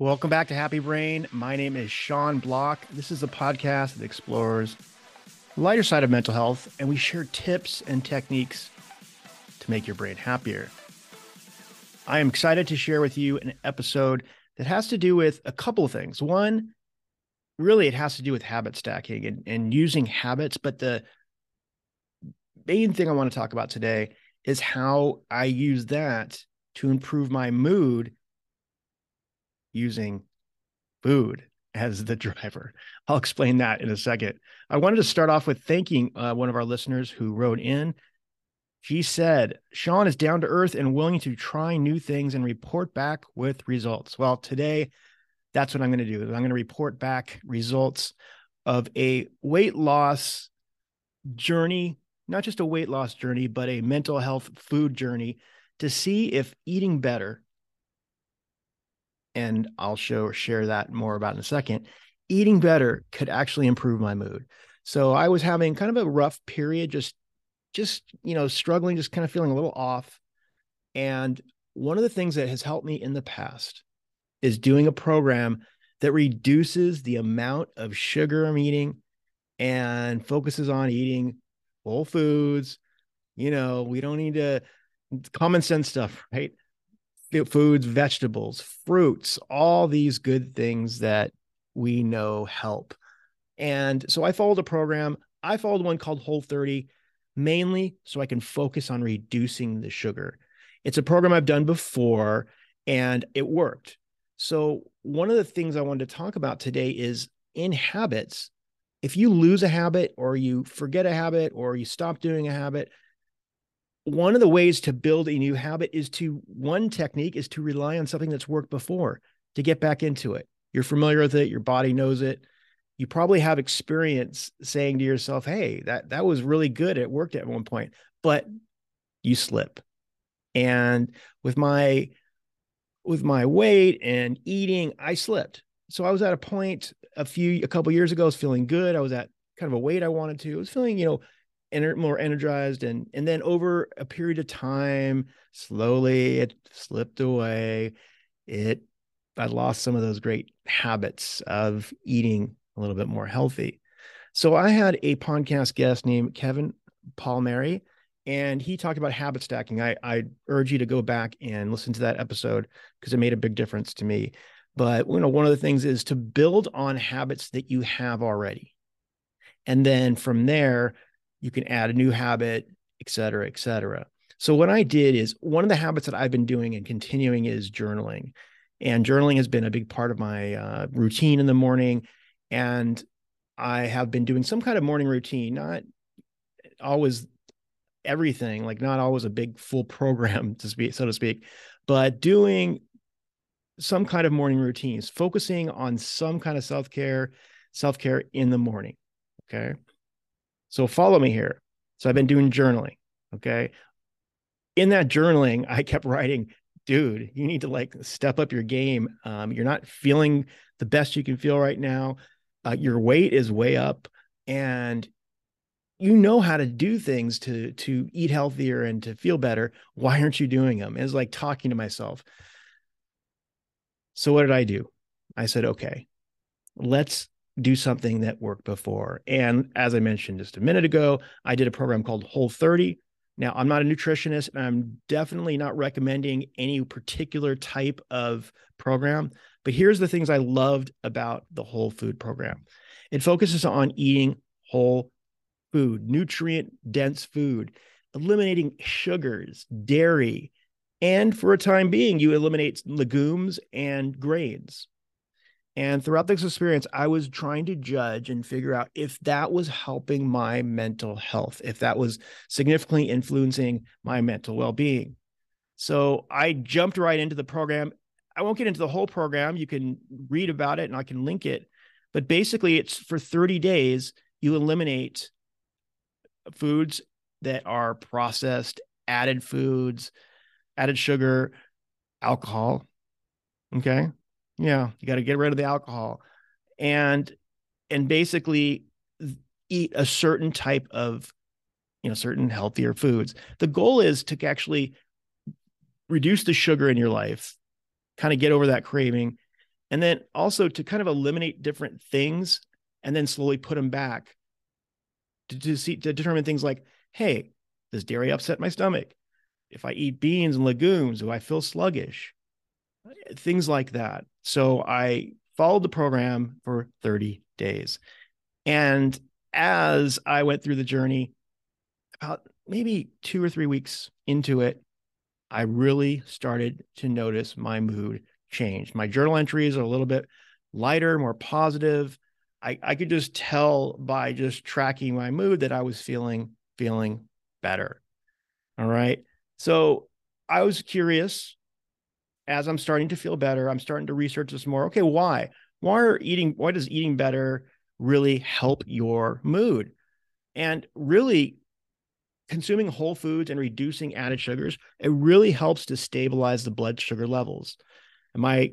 Welcome back to Happy Brain. My name is Sean Bloch. This is a podcast that explores the lighter side of mental health, and we share tips and techniques to make your brain happier. I am excited to share with you an episode that has to do with a couple of things. One, really, it has to do with habit stacking and, and using habits, but the main thing I want to talk about today is how I use that to improve my mood using food as the driver. I'll explain that in a second. I wanted to start off with thanking uh, one of our listeners who wrote in. She said, Sean is down to earth and willing to try new things and report back with results. Well, today, that's what I'm going to do. I'm going to report back results of a weight loss journey, not just a weight loss journey, but a mental health food journey to see if eating better and I'll show share that more about in a second. Eating better could actually improve my mood. So I was having kind of a rough period, just just you know struggling, just kind of feeling a little off. And one of the things that has helped me in the past is doing a program that reduces the amount of sugar I'm eating and focuses on eating whole foods. You know, we don't need to common sense stuff, right? Foods, vegetables, fruits, all these good things that we know help. And so I followed a program. I followed one called Whole 30, mainly so I can focus on reducing the sugar. It's a program I've done before and it worked. So, one of the things I wanted to talk about today is in habits. If you lose a habit or you forget a habit or you stop doing a habit, one of the ways to build a new habit is to one technique is to rely on something that's worked before to get back into it. You're familiar with it, your body knows it. You probably have experience saying to yourself, "Hey, that that was really good. It worked at one point." But you slip. And with my with my weight and eating, I slipped. So I was at a point a few a couple years ago, I was feeling good. I was at kind of a weight I wanted to. I was feeling, you know, ener- more energized and and then over a period of time slowly it slipped away. It i lost some of those great habits of eating a little bit more healthy. So i had a podcast guest named kevin palmieri and he talked about habit stacking. I i urge you to go back and listen to that episode because it made a big difference to me. But you know one of the things is to build on habits that you have already. And then from there you can add a new habit, et cetera, et cetera. So what I did is one of the habits that I've been doing and continuing is journaling. And journaling has been a big part of my uh, routine in the morning. And I have been doing some kind of morning routine, not always everything, like not always a big full program to speak, so to speak, but doing some kind of morning routines, focusing on some kind of self-care, self-care in the morning. Okay. So follow me here. So I've been doing journaling. Okay. In that journaling, I kept writing, dude, you need to like step up your game. Um, you're not feeling the best you can feel right now. Uh, your weight is way up and you know how to do things to to eat healthier and to feel better. Why aren't you doing them? It's like talking to myself. So what did I do? I said, okay, let's do something that worked before. And as I mentioned just a minute ago, I did a program called Whole 30. Now, I'm not a nutritionist, and I'm definitely not recommending any particular type of program. But here's the things I loved about the whole food program it focuses on eating whole food, nutrient dense food, eliminating sugars, dairy, and for a time being, you eliminate legumes and grains. And throughout this experience, I was trying to judge and figure out if that was helping my mental health, if that was significantly influencing my mental well being. So I jumped right into the program. I won't get into the whole program. You can read about it and I can link it. But basically, it's for 30 days, you eliminate foods that are processed, added foods, added sugar, alcohol. Okay. Yeah, you got to get rid of the alcohol and and basically eat a certain type of you know certain healthier foods. The goal is to actually reduce the sugar in your life, kind of get over that craving And then also to kind of eliminate different things and then slowly put them back to, to see to determine things like, hey, does dairy upset my stomach? If I eat beans and legumes, do I feel sluggish? Things like that. So I followed the program for 30 days. And as I went through the journey, about maybe two or three weeks into it, I really started to notice my mood change. My journal entries are a little bit lighter, more positive. I, I could just tell by just tracking my mood that I was feeling feeling better. All right. So I was curious as I'm starting to feel better. I'm starting to research this more. Okay, why? Why are eating? Why does eating better really help your mood? And really, consuming whole foods and reducing added sugars, it really helps to stabilize the blood sugar levels. And my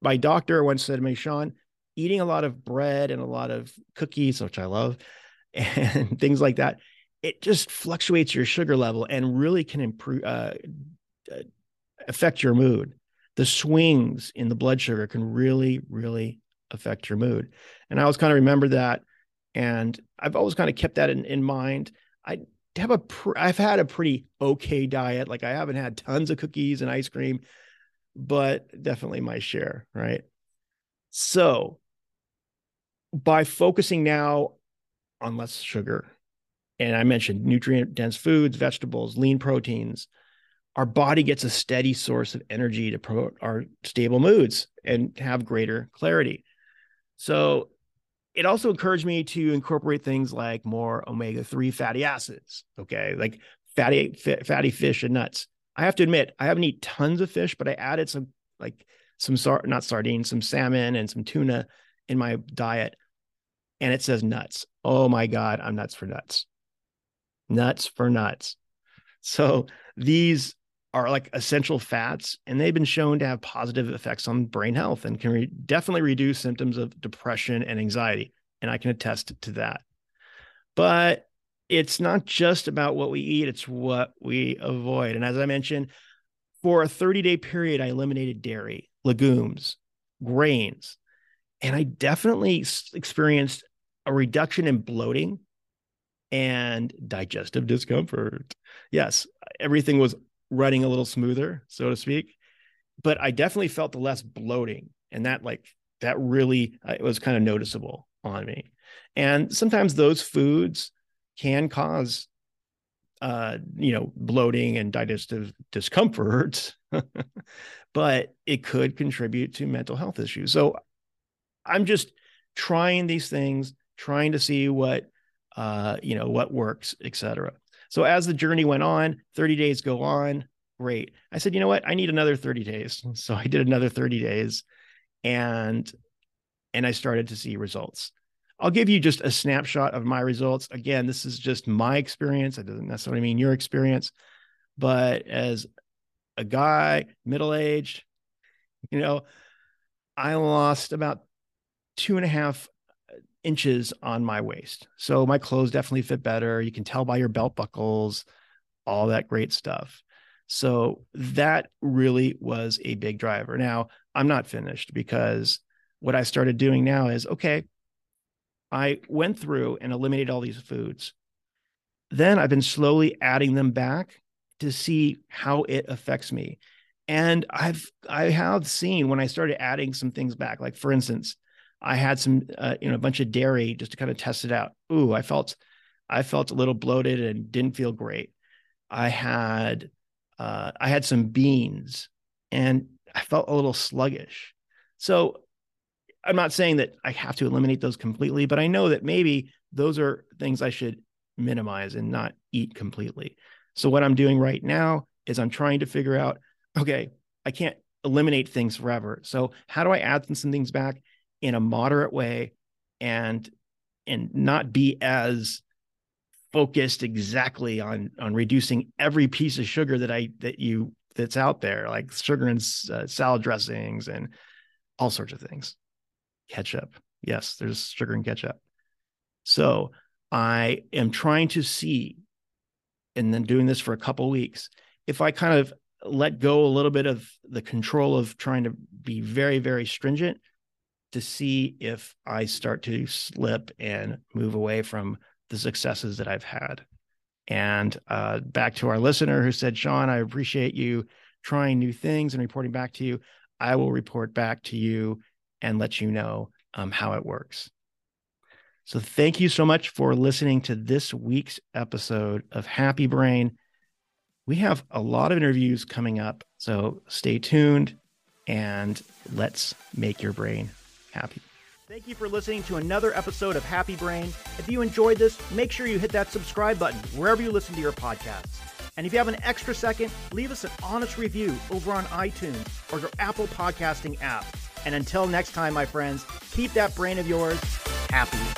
my doctor once said to me, Sean, eating a lot of bread and a lot of cookies, which I love, and things like that, it just fluctuates your sugar level and really can improve uh, uh, affect your mood. The swings in the blood sugar can really, really affect your mood. And I always kind of remember that, and I've always kind of kept that in, in mind. I have a pr- I've had a pretty okay diet. Like I haven't had tons of cookies and ice cream, but definitely my share, right? So by focusing now on less sugar, and I mentioned nutrient dense foods, vegetables, lean proteins, our body gets a steady source of energy to promote our stable moods and have greater clarity. So it also encouraged me to incorporate things like more omega-3 fatty acids, okay? Like fatty fatty fish and nuts. I have to admit, I haven't eaten tons of fish, but I added some like some sar- not sardines, some salmon and some tuna in my diet. And it says nuts. Oh my God, I'm nuts for nuts. Nuts for nuts. So these are like essential fats and they've been shown to have positive effects on brain health and can re- definitely reduce symptoms of depression and anxiety and i can attest to that. But it's not just about what we eat it's what we avoid. And as i mentioned for a 30 day period i eliminated dairy legumes grains and i definitely experienced a reduction in bloating and digestive discomfort. Yes everything was running a little smoother, so to speak. But I definitely felt the less bloating, and that like that really uh, was kind of noticeable on me. And sometimes those foods can cause uh you know bloating and digestive discomfort but it could contribute to mental health issues so i'm just trying these things trying to see what uh you know what works etc so as the journey went on, 30 days go on, great. I said, you know what? I need another 30 days. So I did another 30 days and and I started to see results. I'll give you just a snapshot of my results. Again, this is just my experience. It doesn't necessarily mean your experience, but as a guy, middle aged, you know, I lost about two and a half inches on my waist. So my clothes definitely fit better. You can tell by your belt buckles, all that great stuff. So that really was a big driver. Now, I'm not finished because what I started doing now is okay, I went through and eliminated all these foods. Then I've been slowly adding them back to see how it affects me. And I've I have seen when I started adding some things back, like for instance, I had some, uh, you know, a bunch of dairy just to kind of test it out. Ooh, I felt, I felt a little bloated and didn't feel great. I had, uh, I had some beans and I felt a little sluggish. So I'm not saying that I have to eliminate those completely, but I know that maybe those are things I should minimize and not eat completely. So what I'm doing right now is I'm trying to figure out, okay, I can't eliminate things forever. So how do I add some things back in a moderate way and and not be as focused exactly on on reducing every piece of sugar that I that you that's out there like sugar and uh, salad dressings and all sorts of things. Ketchup. Yes there's sugar and ketchup. So i am trying to see and then doing this for a couple weeks if i kind of let go a little bit of the control of trying to be very very stringent to see if I start to slip and move away from the successes that I've had. And uh, back to our listener who said, Sean, I appreciate you trying new things and reporting back to you. I will report back to you and let you know um, how it works. So, thank you so much for listening to this week's episode of Happy Brain. We have a lot of interviews coming up. So, stay tuned and let's make your brain happy. Thank you for listening to another episode of Happy Brain. If you enjoyed this, make sure you hit that subscribe button wherever you listen to your podcasts. And if you have an extra second, leave us an honest review over on iTunes or your Apple podcasting app. And until next time, my friends, keep that brain of yours happy.